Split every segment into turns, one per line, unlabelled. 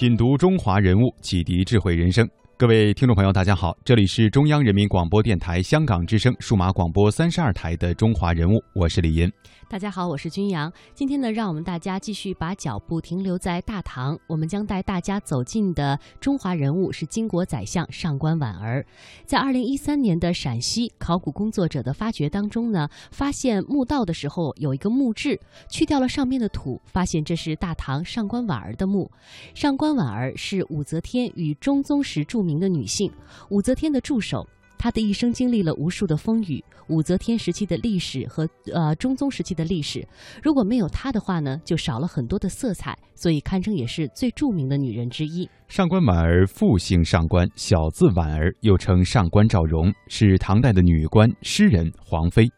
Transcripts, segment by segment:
品读中华人物，启迪智慧人生。各位听众朋友，大家好，这里是中央人民广播电台香港之声数码广播三十二台的《中华人物》，我是李银。
大家好，我是君阳。今天呢，让我们大家继续把脚步停留在大唐。我们将带大家走进的中华人物是金国宰相上官婉儿。在二零一三年的陕西考古工作者的发掘当中呢，发现墓道的时候有一个墓志，去掉了上面的土，发现这是大唐上官婉儿的墓。上官婉儿是武则天与中宗时著名的女性，武则天的助手。她的一生经历了无数的风雨，武则天时期的历史和呃中宗时期的历史，如果没有她的话呢，就少了很多的色彩，所以堪称也是最著名的女人之一。
上官婉儿父姓上官，小字婉儿，又称上官赵荣，是唐代的女官、诗人、皇妃。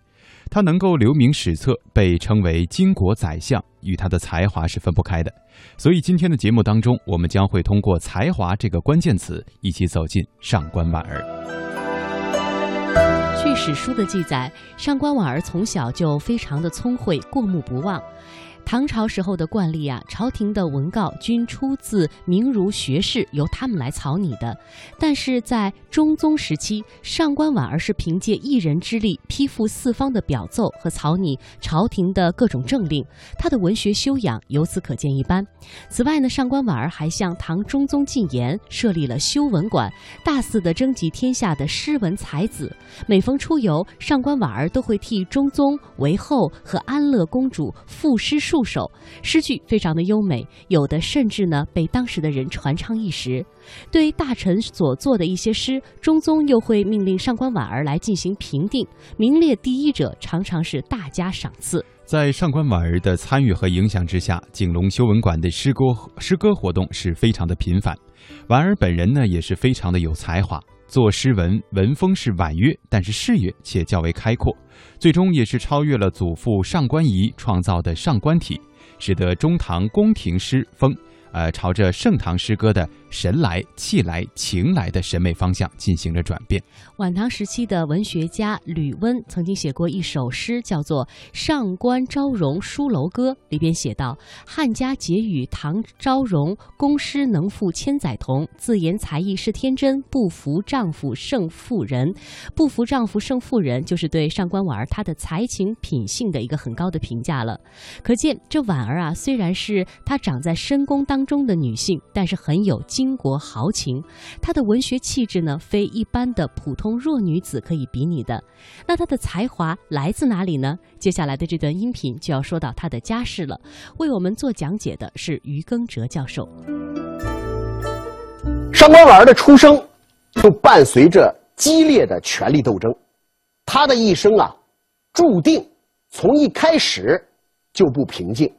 她能够留名史册，被称为巾帼宰相，与她的才华是分不开的。所以今天的节目当中，我们将会通过“才华”这个关键词，一起走进上官婉儿。
史书的记载，上官婉儿从小就非常的聪慧，过目不忘。唐朝时候的惯例啊，朝廷的文告均出自名儒学士，由他们来草拟的。但是在中宗时期，上官婉儿是凭借一人之力批复四方的表奏和草拟朝廷的各种政令，他的文学修养由此可见一斑。此外呢，上官婉儿还向唐中宗进言，设立了修文馆，大肆的征集天下的诗文才子。每逢出游，上官婉儿都会替中宗、韦后和安乐公主赋诗数。助手诗句非常的优美，有的甚至呢被当时的人传唱一时。对大臣所作的一些诗，中宗又会命令上官婉儿来进行评定，名列第一者常常是大加赏赐。
在上官婉儿的参与和影响之下，景龙修文馆的诗歌诗歌活动是非常的频繁。婉儿本人呢也是非常的有才华。作诗文，文风是婉约，但是视野且较为开阔，最终也是超越了祖父上官仪创造的上官体，使得中唐宫廷诗风。呃，朝着盛唐诗歌的神来、气来、情来的审美方向进行了转变。
晚唐时期的文学家吕温曾经写过一首诗，叫做《上官昭容书楼歌》，里边写道：“汉家结语唐昭容，宫诗能赋千载同。自言才艺是天真，不服丈夫胜妇人。不服丈夫胜妇人，就是对上官婉儿她的才情品性的一个很高的评价了。可见这婉儿啊，虽然是她长在深宫当。中的女性，但是很有巾帼豪情，她的文学气质呢，非一般的普通弱女子可以比拟的。那她的才华来自哪里呢？接下来的这段音频就要说到她的家世了。为我们做讲解的是于耕哲教授。
上官婉儿的出生就伴随着激烈的权力斗争，她的一生啊，注定从一开始就不平静。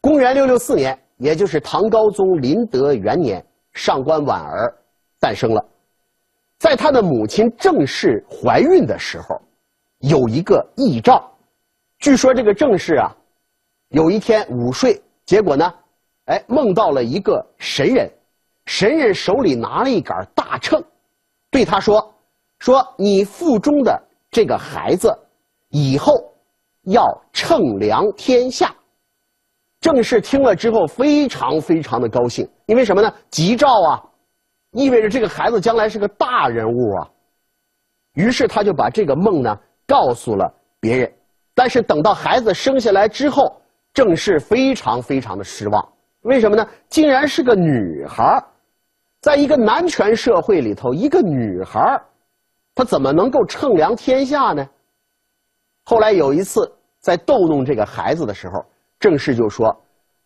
公元六六四年。也就是唐高宗麟德元年，上官婉儿诞生了。在她的母亲正氏怀孕的时候，有一个异兆。据说这个正氏啊，有一天午睡，结果呢，哎，梦到了一个神人，神人手里拿了一杆大秤，对他说：“说你腹中的这个孩子，以后要称量天下。”郑氏听了之后非常非常的高兴，因为什么呢？吉兆啊，意味着这个孩子将来是个大人物啊。于是他就把这个梦呢告诉了别人，但是等到孩子生下来之后，郑氏非常非常的失望。为什么呢？竟然是个女孩，在一个男权社会里头，一个女孩，她怎么能够称量天下呢？后来有一次在逗弄这个孩子的时候。正氏就说：“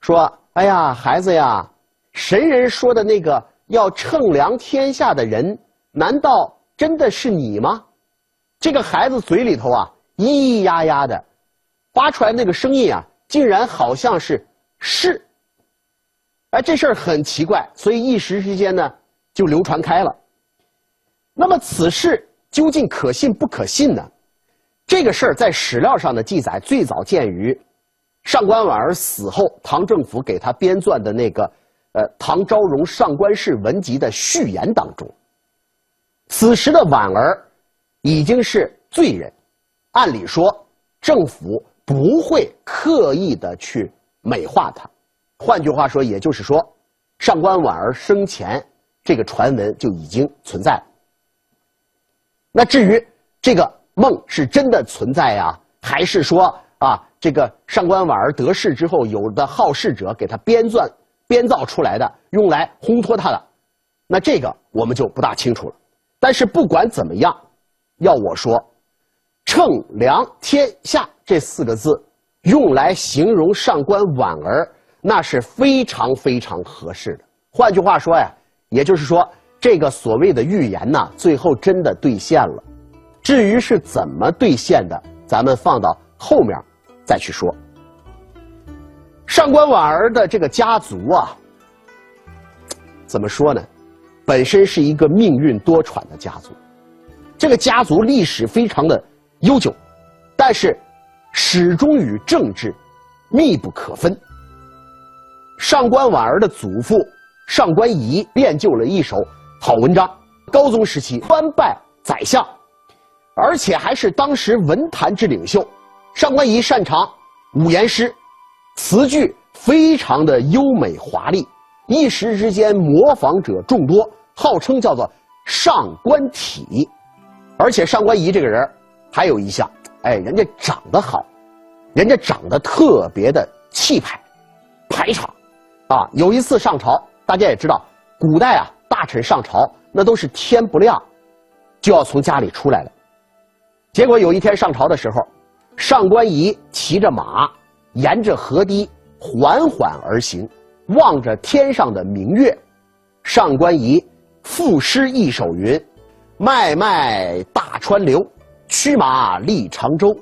说，哎呀，孩子呀，神人说的那个要称量天下的人，难道真的是你吗？”这个孩子嘴里头啊，咿咿呀呀的，发出来那个声音啊，竟然好像是是。哎，这事儿很奇怪，所以一时之间呢，就流传开了。那么此事究竟可信不可信呢？这个事儿在史料上的记载最早见于。上官婉儿死后，唐政府给他编撰的那个《呃唐昭容上官氏文集》的序言当中，此时的婉儿已经是罪人，按理说政府不会刻意的去美化她。换句话说，也就是说，上官婉儿生前这个传闻就已经存在了。那至于这个梦是真的存在呀，还是说啊，这个上官婉儿得势之后，有的好事者给他编撰、编造出来的，用来烘托他的，那这个我们就不大清楚了。但是不管怎么样，要我说，“称量天下”这四个字，用来形容上官婉儿，那是非常非常合适的。换句话说呀，也就是说，这个所谓的预言呢，最后真的兑现了。至于是怎么兑现的，咱们放到后面再去说。上官婉儿的这个家族啊，怎么说呢？本身是一个命运多舛的家族，这个家族历史非常的悠久，但是始终与政治密不可分。上官婉儿的祖父上官仪练就了一手好文章，高宗时期官拜宰相，而且还是当时文坛之领袖。上官仪擅长五言诗，词句非常的优美华丽。一时之间，模仿者众多，号称叫做“上官体”。而且上官仪这个人还有一项，哎，人家长得好，人家长得特别的气派、排场。啊，有一次上朝，大家也知道，古代啊，大臣上朝那都是天不亮就要从家里出来了。结果有一天上朝的时候，上官仪骑着马，沿着河堤缓缓而行。望着天上的明月，上官仪赋诗一首云：“脉脉大川流，驱马历长洲。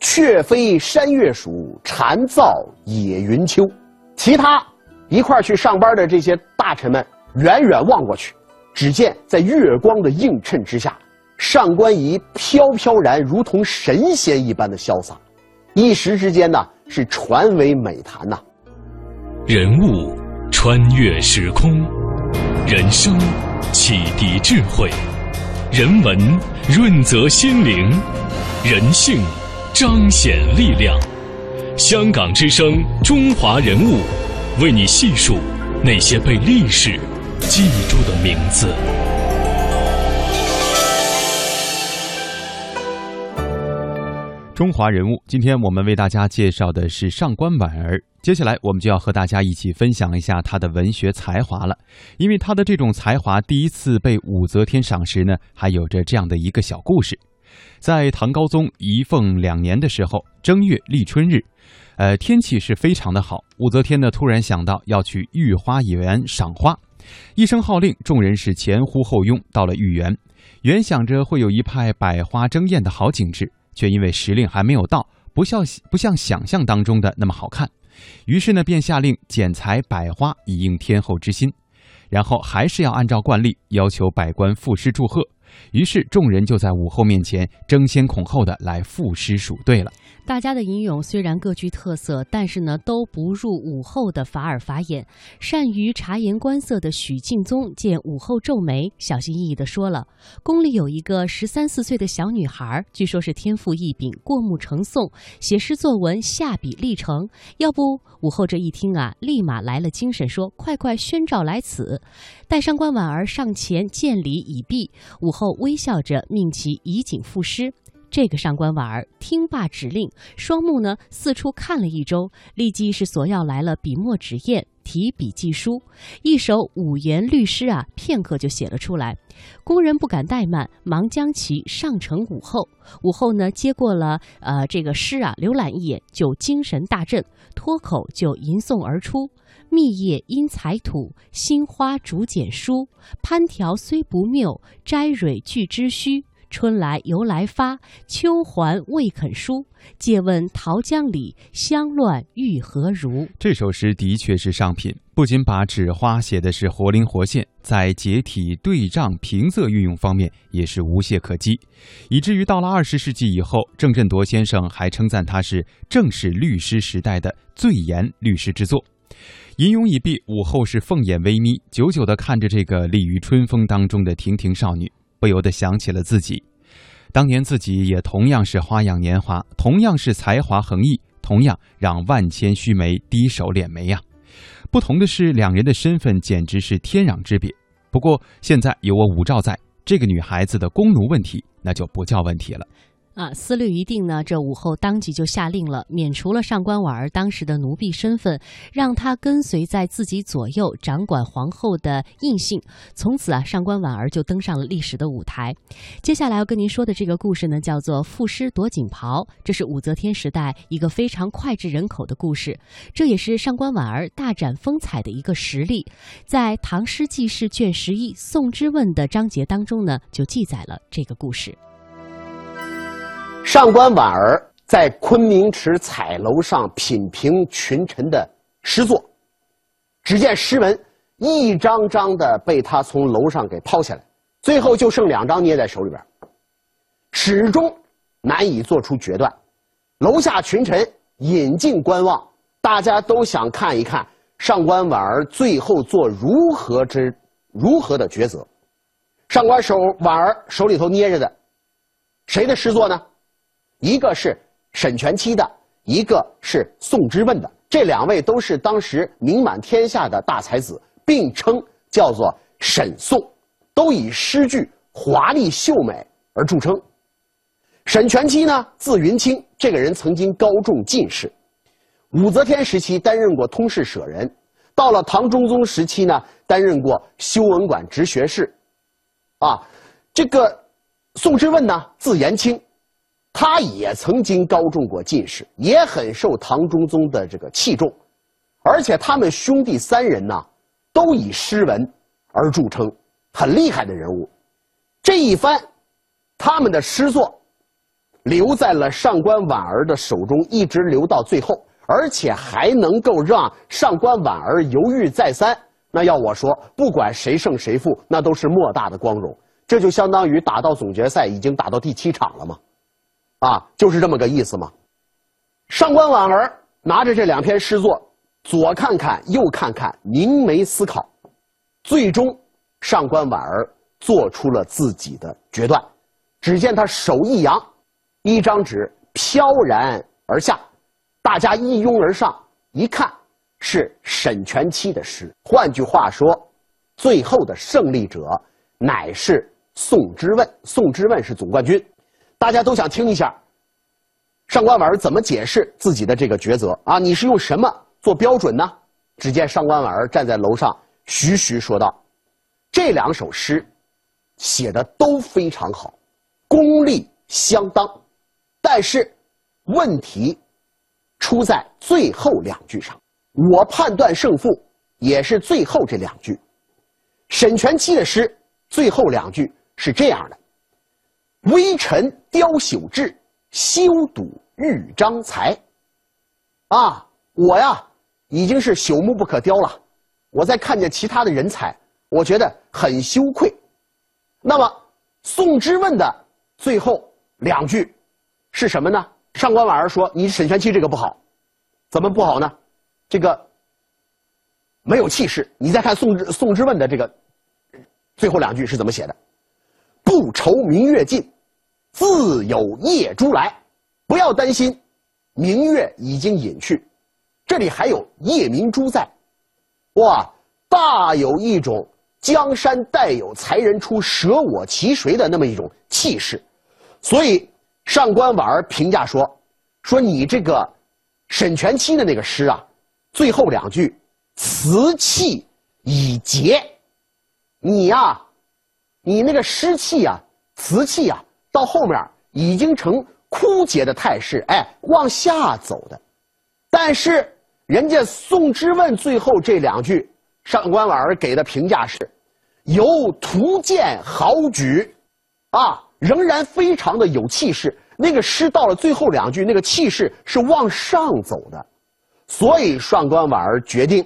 却非山月属，蝉噪野云秋。”其他一块去上班的这些大臣们，远远望过去，只见在月光的映衬之下，上官仪飘飘然，如同神仙一般的潇洒，一时之间呢，是传为美谈呐。
人物穿越时空，人生启迪智慧，人文润泽心灵，人性彰显力量。香港之声，中华人物，为你细数那些被历史记住的名字。
中华人物，今天我们为大家介绍的是上官婉儿。接下来，我们就要和大家一起分享一下她的文学才华了。因为她的这种才华第一次被武则天赏识呢，还有着这样的一个小故事：在唐高宗仪凤两年的时候，正月立春日，呃，天气是非常的好。武则天呢，突然想到要去御花园赏花，一声号令，众人是前呼后拥到了御园，原想着会有一派百花争艳的好景致。却因为时令还没有到，不像不像想象当中的那么好看，于是呢，便下令剪裁百花以应天后之心，然后还是要按照惯例要求百官赋诗祝贺。于是众人就在武后面前争先恐后的来赋诗数对了。
大家的吟咏虽然各具特色，但是呢都不入武后的法耳法眼。善于察言观色的许敬宗见武后皱眉，小心翼翼地说了：“宫里有一个十三四岁的小女孩，据说是天赋异禀，过目成诵，写诗作文下笔立成。要不？”武后这一听啊，立马来了精神，说：“快快宣召来此。”待上官婉儿上前见礼已毕，武后微笑着命其以景赋诗。这个上官婉儿听罢指令，双目呢四处看了一周，立即是索要来了笔墨纸砚，提笔记书，一首五言律诗啊，片刻就写了出来。工人不敢怠慢，忙将其上呈武后。武后呢接过了呃这个诗啊，浏览一眼就精神大振，脱口就吟诵而出：“密叶因采土，新花逐简疏。攀条虽不谬，摘蕊俱知虚。”春来犹来发，秋还未肯输。借问桃江里，香乱玉何如？
这首诗的确是上品，不仅把纸花写的是活灵活现，在结体、对仗、平仄运用方面也是无懈可击，以至于到了二十世纪以后，郑振铎先生还称赞它是正是律诗时代的最严律诗之作。吟咏已毕，武后是凤眼微眯，久久地看着这个立于春风当中的亭亭少女。不由得想起了自己，当年自己也同样是花样年华，同样是才华横溢，同样让万千须眉低首敛眉呀。不同的是，两人的身份简直是天壤之别。不过现在有我武曌在，这个女孩子的弓奴问题那就不叫问题了。
啊，思虑一定呢，这武后当即就下令了，免除了上官婉儿当时的奴婢身份，让她跟随在自己左右，掌管皇后的印信。从此啊，上官婉儿就登上了历史的舞台。接下来要跟您说的这个故事呢，叫做《赋诗夺锦袍》，这是武则天时代一个非常脍炙人口的故事，这也是上官婉儿大展风采的一个实例。在《唐诗纪事卷十一·宋之问》的章节当中呢，就记载了这个故事。
上官婉儿在昆明池彩楼上品评群臣的诗作，只见诗文一张张的被他从楼上给抛下来，最后就剩两张捏在手里边，始终难以做出决断。楼下群臣引颈观望，大家都想看一看上官婉儿最后做如何之如何的抉择。上官手婉儿手里头捏着的，谁的诗作呢？一个是沈佺期的，一个是宋之问的，这两位都是当时名满天下的大才子，并称叫做沈宋，都以诗句华丽秀美而著称。沈佺期呢，字云卿，这个人曾经高中进士，武则天时期担任过通事舍人，到了唐中宗时期呢，担任过修文馆直学士。啊，这个宋之问呢，字延卿。他也曾经高中过进士，也很受唐中宗的这个器重，而且他们兄弟三人呢，都以诗文而著称，很厉害的人物。这一番，他们的诗作留在了上官婉儿的手中，一直留到最后，而且还能够让上官婉儿犹豫再三。那要我说，不管谁胜谁负，那都是莫大的光荣。这就相当于打到总决赛，已经打到第七场了嘛。啊，就是这么个意思嘛。上官婉儿拿着这两篇诗作，左看看，右看看，凝眉思考，最终上官婉儿做出了自己的决断。只见他手一扬，一张纸飘然而下，大家一拥而上，一看是沈佺期的诗。换句话说，最后的胜利者乃是宋之问。宋之问是总冠军。大家都想听一下，上官婉儿怎么解释自己的这个抉择啊？你是用什么做标准呢？只见上官婉儿站在楼上，徐徐说道：“这两首诗写的都非常好，功力相当，但是问题出在最后两句上。我判断胜负也是最后这两句。沈佺期的诗最后两句是这样的。”微臣雕朽志，修睹豫章才。啊，我呀已经是朽木不可雕了。我再看见其他的人才，我觉得很羞愧。那么宋之问的最后两句是什么呢？上官婉儿说：“你沈佺期这个不好，怎么不好呢？这个没有气势。”你再看宋之宋之问的这个最后两句是怎么写的？不愁明月尽。自有夜珠来，不要担心，明月已经隐去，这里还有夜明珠在，哇，大有一种江山代有才人出，舍我其谁的那么一种气势。所以上官婉儿评价说：“说你这个沈佺期的那个诗啊，最后两句词气已竭，你呀，你那个诗气呀，词气呀。”到后面已经成枯竭的态势，哎，往下走的。但是人家宋之问最后这两句，上官婉儿给的评价是：有图见豪举，啊，仍然非常的有气势。那个诗到了最后两句，那个气势是往上走的。所以上官婉儿决定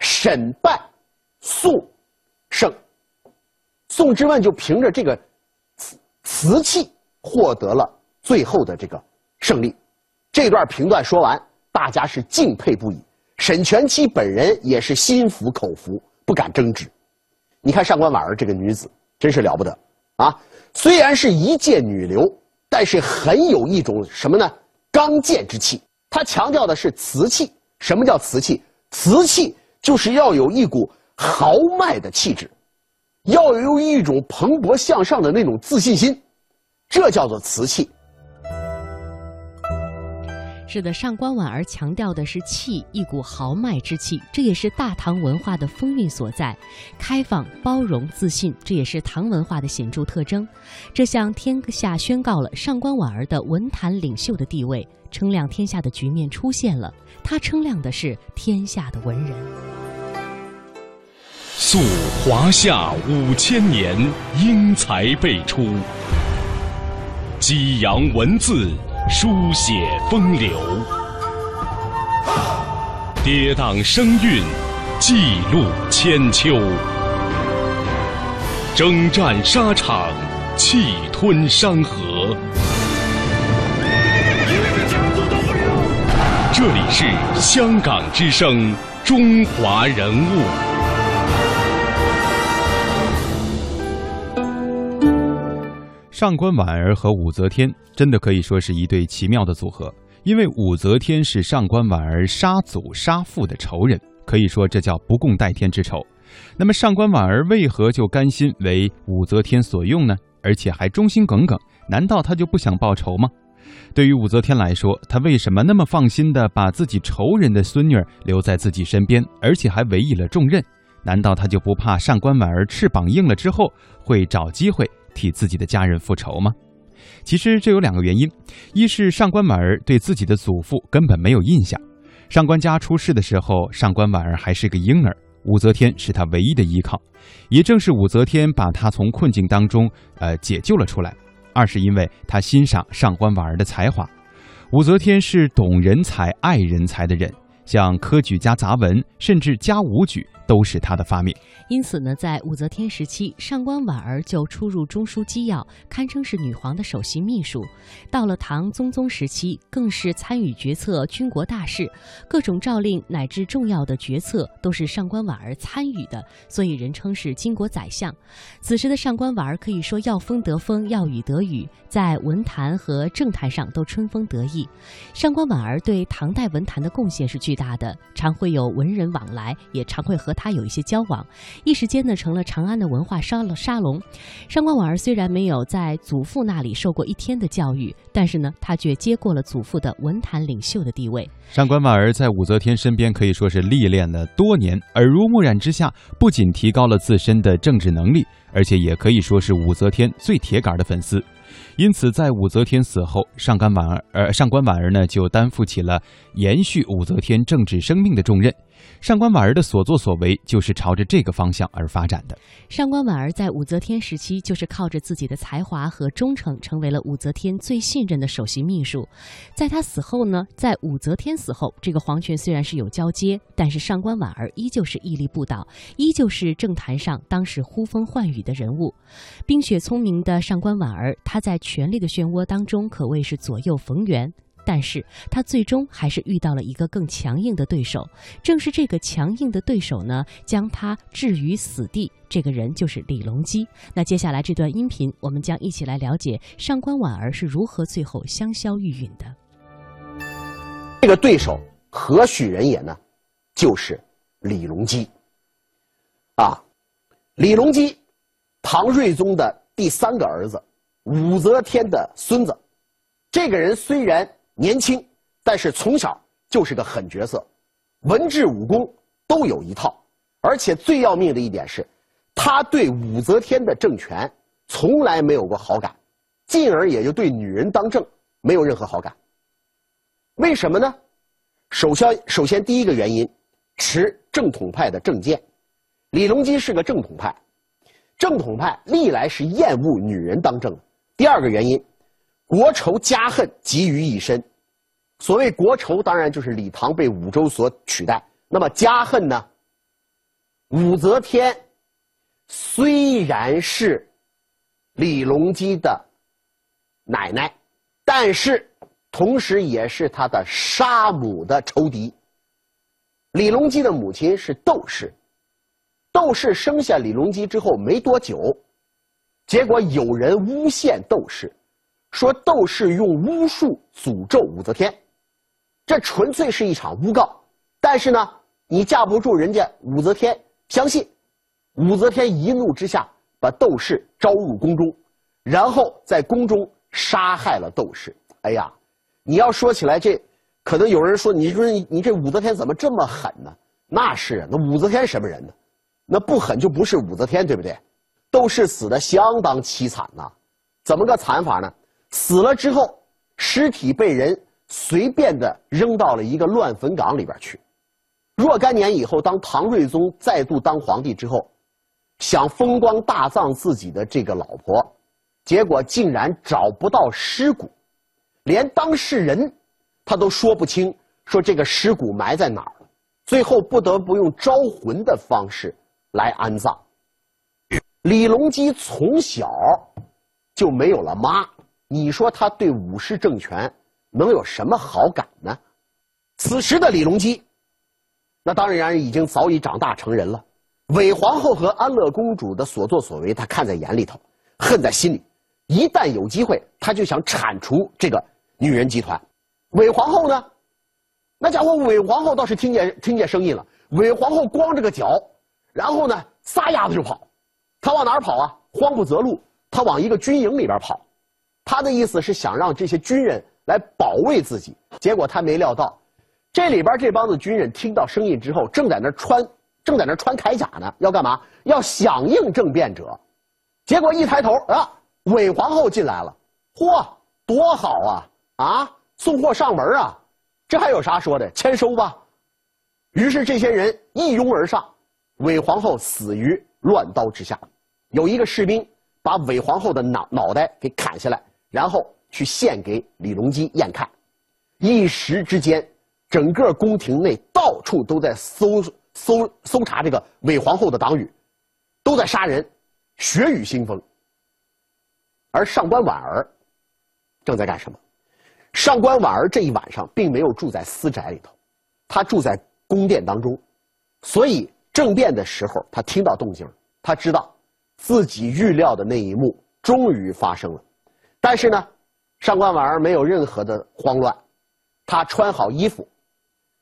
审败宋胜。宋之问就凭着这个。瓷器获得了最后的这个胜利，这段评断说完，大家是敬佩不已。沈佺期本人也是心服口服，不敢争执。你看上官婉儿这个女子真是了不得啊！虽然是一介女流，但是很有一种什么呢？刚健之气。她强调的是瓷器。什么叫瓷器？瓷器就是要有一股豪迈的气质，要有一种蓬勃向上的那种自信心，这叫做瓷器。
是的，上官婉儿强调的是气，一股豪迈之气，这也是大唐文化的风韵所在。开放、包容、自信，这也是唐文化的显著特征。这向天下宣告了上官婉儿的文坛领袖的地位，称量天下的局面出现了。他称量的是天下的文人。
溯华夏五千年，英才辈出，激扬文字。书写风流，跌宕声韵，记录千秋；征战沙场，气吞山河。这里是香港之声，中华人物。
上官婉儿和武则天真的可以说是一对奇妙的组合，因为武则天是上官婉儿杀祖杀父的仇人，可以说这叫不共戴天之仇。那么上官婉儿为何就甘心为武则天所用呢？而且还忠心耿耿？难道他就不想报仇吗？对于武则天来说，她为什么那么放心的把自己仇人的孙女留在自己身边，而且还委以了重任？难道她就不怕上官婉儿翅膀硬了之后会找机会？替自己的家人复仇吗？其实这有两个原因：一是上官婉儿对自己的祖父根本没有印象，上官家出事的时候，上官婉儿还是个婴儿，武则天是他唯一的依靠。也正是武则天把他从困境当中呃解救了出来。二是因为他欣赏上官婉儿的才华，武则天是懂人才、爱人才的人。像科举加杂文，甚至加武举，都是他的发明。
因此呢，在武则天时期，上官婉儿就出入中枢机要，堪称是女皇的首席秘书。到了唐宗宗时期，更是参与决策军国大事，各种诏令乃至重要的决策都是上官婉儿参与的，所以人称是巾帼宰相。此时的上官婉儿可以说要风得风，要雨得雨，在文坛和政坛上都春风得意。上官婉儿对唐代文坛的贡献是巨。大的，常会有文人往来，也常会和他他有一些交往，一时间呢成了长安的文化沙了沙龙。上官婉儿虽然没有在祖父那里受过一天的教育，但是呢，他却接过了祖父的文坛领袖的地位。
上官婉儿在武则天身边可以说是历练了多年，耳濡目染之下，不仅提高了自身的政治能力，而且也可以说是武则天最铁杆的粉丝。因此，在武则天死后，上官婉儿，呃，上官婉儿呢，就担负起了延续武则天政治生命的重任。上官婉儿的所作所为就是朝着这个方向而发展的。
上官婉儿在武则天时期就是靠着自己的才华和忠诚，成为了武则天最信任的首席秘书。在她死后呢，在武则天死后，这个皇权虽然是有交接，但是上官婉儿依旧是屹立不倒，依旧是政坛上当时呼风唤雨的人物。冰雪聪明的上官婉儿，她在权力的漩涡当中可谓是左右逢源。但是他最终还是遇到了一个更强硬的对手，正是这个强硬的对手呢，将他置于死地。这个人就是李隆基。那接下来这段音频，我们将一起来了解上官婉儿是如何最后香消玉殒的。
这个对手何许人也呢？就是李隆基。啊，李隆基，唐睿宗的第三个儿子，武则天的孙子。这个人虽然。年轻，但是从小就是个狠角色，文治武功都有一套，而且最要命的一点是，他对武则天的政权从来没有过好感，进而也就对女人当政没有任何好感。为什么呢？首先，首先第一个原因，持正统派的政见，李隆基是个正统派，正统派历来是厌恶女人当政的。第二个原因。国仇家恨集于一身，所谓国仇，当然就是李唐被武周所取代。那么家恨呢？武则天虽然是李隆基的奶奶，但是同时也是他的杀母的仇敌。李隆基的母亲是窦氏，窦氏生下李隆基之后没多久，结果有人诬陷窦氏。说窦氏用巫术诅咒武则天，这纯粹是一场诬告。但是呢，你架不住人家武则天相信。武则天一怒之下，把窦氏招入宫中，然后在宫中杀害了窦氏。哎呀，你要说起来，这可能有人说，你说你这武则天怎么这么狠呢？那是啊，那武则天什么人呢？那不狠就不是武则天，对不对？都是死的相当凄惨呐，怎么个惨法呢？死了之后，尸体被人随便的扔到了一个乱坟岗里边去。若干年以后，当唐睿宗再度当皇帝之后。想风光大葬自己的这个老婆，结果竟然找不到尸骨，连当事人他都说不清，说这个尸骨埋在哪儿。最后不得不用招魂的方式来安葬。李隆基从小就没有了妈，你说他对武氏政权能有什么好感呢？此时的李隆基，那当然已经早已长大成人了。韦皇后和安乐公主的所作所为，他看在眼里头，恨在心里。一旦有机会，他就想铲除这个女人集团。韦皇后呢，那家伙韦皇后倒是听见听见声音了。韦皇后光着个脚，然后呢撒丫子就跑。他往哪儿跑啊？慌不择路，他往一个军营里边跑。他的意思是想让这些军人来保卫自己。结果他没料到，这里边这帮子军人听到声音之后，正在那穿。正在那穿铠甲呢，要干嘛？要响应政变者。结果一抬头啊，韦皇后进来了。嚯，多好啊！啊，送货上门啊，这还有啥说的？签收吧。于是这些人一拥而上，韦皇后死于乱刀之下。有一个士兵把韦皇后的脑脑袋给砍下来，然后去献给李隆基验看。一时之间，整个宫廷内到处都在搜。搜搜查这个韦皇后的党羽，都在杀人，血雨腥风。而上官婉儿正在干什么？上官婉儿这一晚上并没有住在私宅里头，她住在宫殿当中，所以政变的时候，她听到动静，她知道自己预料的那一幕终于发生了。但是呢，上官婉儿没有任何的慌乱，她穿好衣服，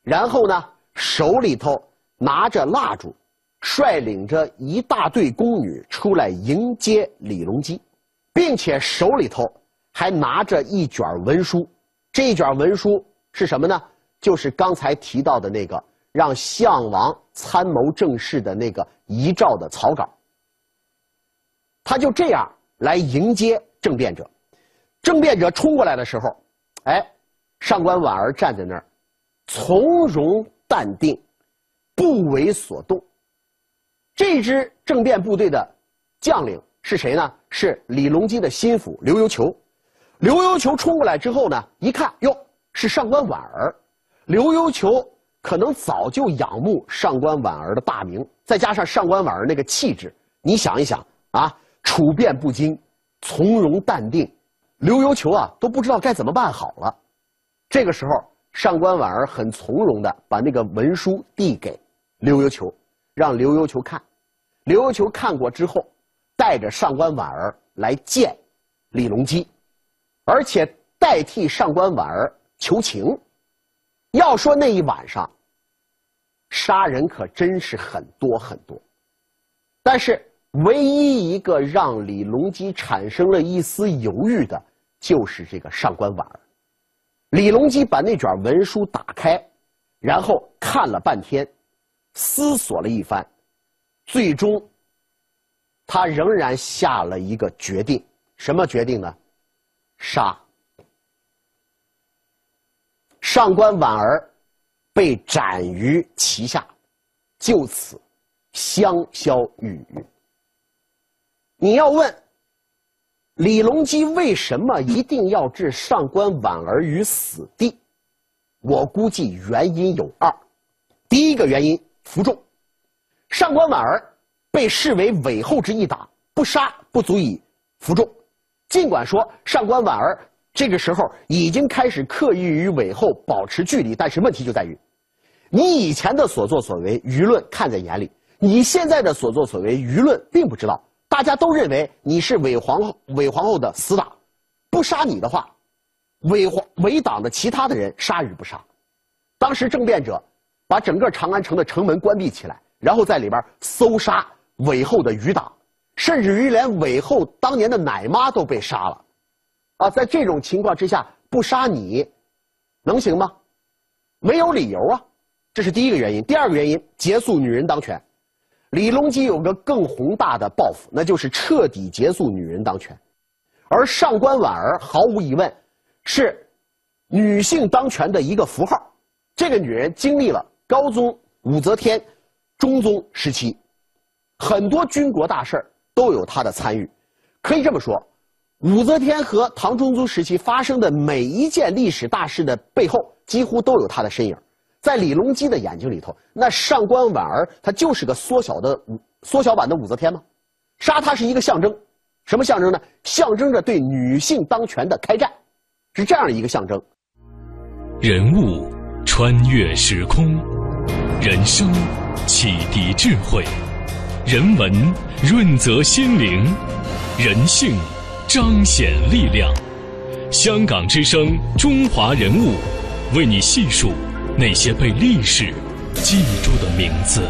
然后呢，手里头。拿着蜡烛，率领着一大队宫女出来迎接李隆基，并且手里头还拿着一卷文书。这一卷文书是什么呢？就是刚才提到的那个让项王参谋政事的那个遗诏的草稿。他就这样来迎接政变者。政变者冲过来的时候，哎，上官婉儿站在那儿，从容淡定。不为所动。这支政变部队的将领是谁呢？是李隆基的心腹刘幽球。刘幽球冲过来之后呢，一看哟，是上官婉儿。刘幽球可能早就仰慕上官婉儿的大名，再加上上官婉儿那个气质，你想一想啊，处变不惊，从容淡定，刘幽求啊都不知道该怎么办好了。这个时候。上官婉儿很从容的把那个文书递给刘幽求，让刘幽求看。刘幽求看过之后，带着上官婉儿来见李隆基，而且代替上官婉儿求情。要说那一晚上，杀人可真是很多很多，但是唯一一个让李隆基产生了一丝犹豫的，就是这个上官婉儿。李隆基把那卷文书打开，然后看了半天，思索了一番，最终，他仍然下了一个决定。什么决定呢？杀。上官婉儿被斩于旗下，就此香消玉殒。你要问？李隆基为什么一定要置上官婉儿于死地？我估计原因有二。第一个原因，服众。上官婉儿被视为韦后之一党，不杀不足以服众。尽管说上官婉儿这个时候已经开始刻意与韦后保持距离，但是问题就在于，你以前的所作所为，舆论看在眼里；你现在的所作所为，舆论并不知道。大家都认为你是韦皇后，韦皇后的死党，不杀你的话，韦皇韦党的其他的人杀与不杀。当时政变者把整个长安城的城门关闭起来，然后在里边搜杀韦后的余党，甚至于连韦后当年的奶妈都被杀了。啊，在这种情况之下，不杀你，能行吗？没有理由啊，这是第一个原因。第二个原因，结束女人当权。李隆基有个更宏大的抱负，那就是彻底结束女人当权。而上官婉儿毫无疑问是女性当权的一个符号。这个女人经历了高宗、武则天、中宗时期，很多军国大事都有她的参与。可以这么说，武则天和唐中宗时期发生的每一件历史大事的背后，几乎都有她的身影。在李隆基的眼睛里头，那上官婉儿她就是个缩小的缩小版的武则天吗？杀她是一个象征，什么象征呢？象征着对女性当权的开战，是这样一个象征。
人物穿越时空，人生启迪智慧，人文润泽心灵，人性彰显力量。香港之声，中华人物，为你细数。那些被历史记住的名字。